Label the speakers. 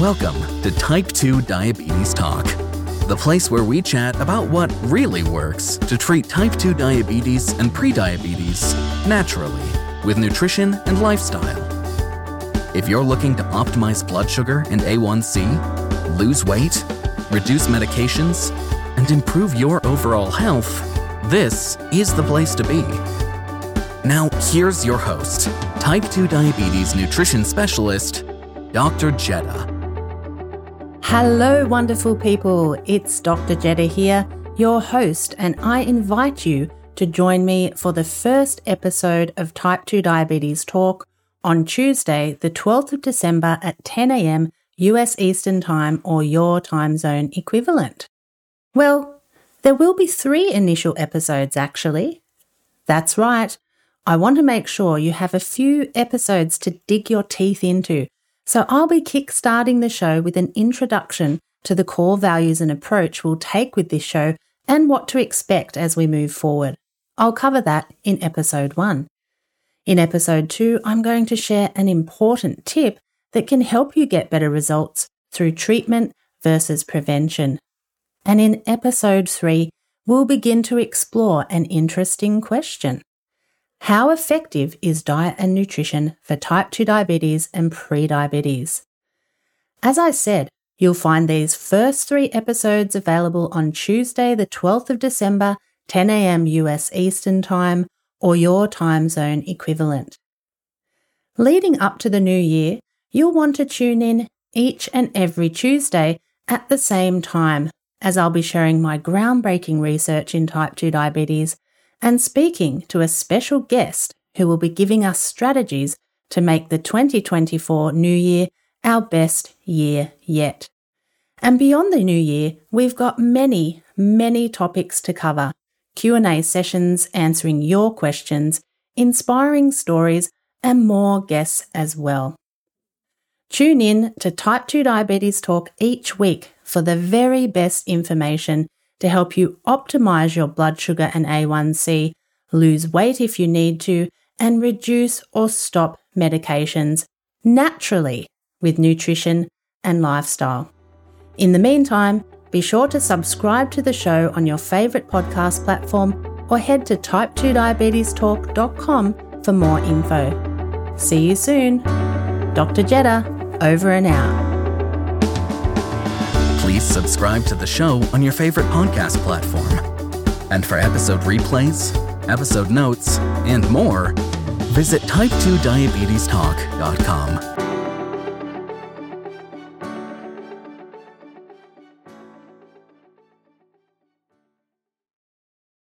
Speaker 1: Welcome to Type 2 Diabetes Talk, the place where we chat about what really works to treat type 2 diabetes and prediabetes naturally with nutrition and lifestyle. If you're looking to optimize blood sugar and A1C, lose weight, reduce medications, and improve your overall health, this is the place to be. Now, here's your host, type 2 diabetes nutrition specialist, Dr. Jedha.
Speaker 2: Hello, wonderful people. It's Dr. Jedha here, your host, and I invite you to join me for the first episode of Type 2 Diabetes Talk on Tuesday, the 12th of December at 10 a.m. US Eastern Time or your time zone equivalent. Well, there will be three initial episodes actually. That's right. I want to make sure you have a few episodes to dig your teeth into so I'll be kickstarting the show with an introduction to the core values and approach we'll take with this show and what to expect as we move forward. I'll cover that in episode one. In episode two, I'm going to share an important tip that can help you get better results through treatment versus prevention. And in episode three, we'll begin to explore an interesting question. How effective is diet and nutrition for type 2 diabetes and prediabetes? As I said, you'll find these first three episodes available on Tuesday, the 12th of December, 10 a.m. US Eastern Time, or your time zone equivalent. Leading up to the new year, you'll want to tune in each and every Tuesday at the same time, as I'll be sharing my groundbreaking research in type 2 diabetes and speaking to a special guest who will be giving us strategies to make the 2024 New Year our best year yet. And beyond the new year, we've got many, many topics to cover. Q&A sessions answering your questions, inspiring stories, and more guests as well. Tune in to Type 2 Diabetes Talk each week for the very best information to help you optimize your blood sugar and A1C, lose weight if you need to, and reduce or stop medications naturally with nutrition and lifestyle. In the meantime, be sure to subscribe to the show on your favorite podcast platform or head to type2diabetestalk.com for more info. See you soon. Dr. Jedha, over and out.
Speaker 1: Please subscribe to the show on your favorite podcast platform. And for episode replays, episode notes, and more, visit type2diabetestalk.com.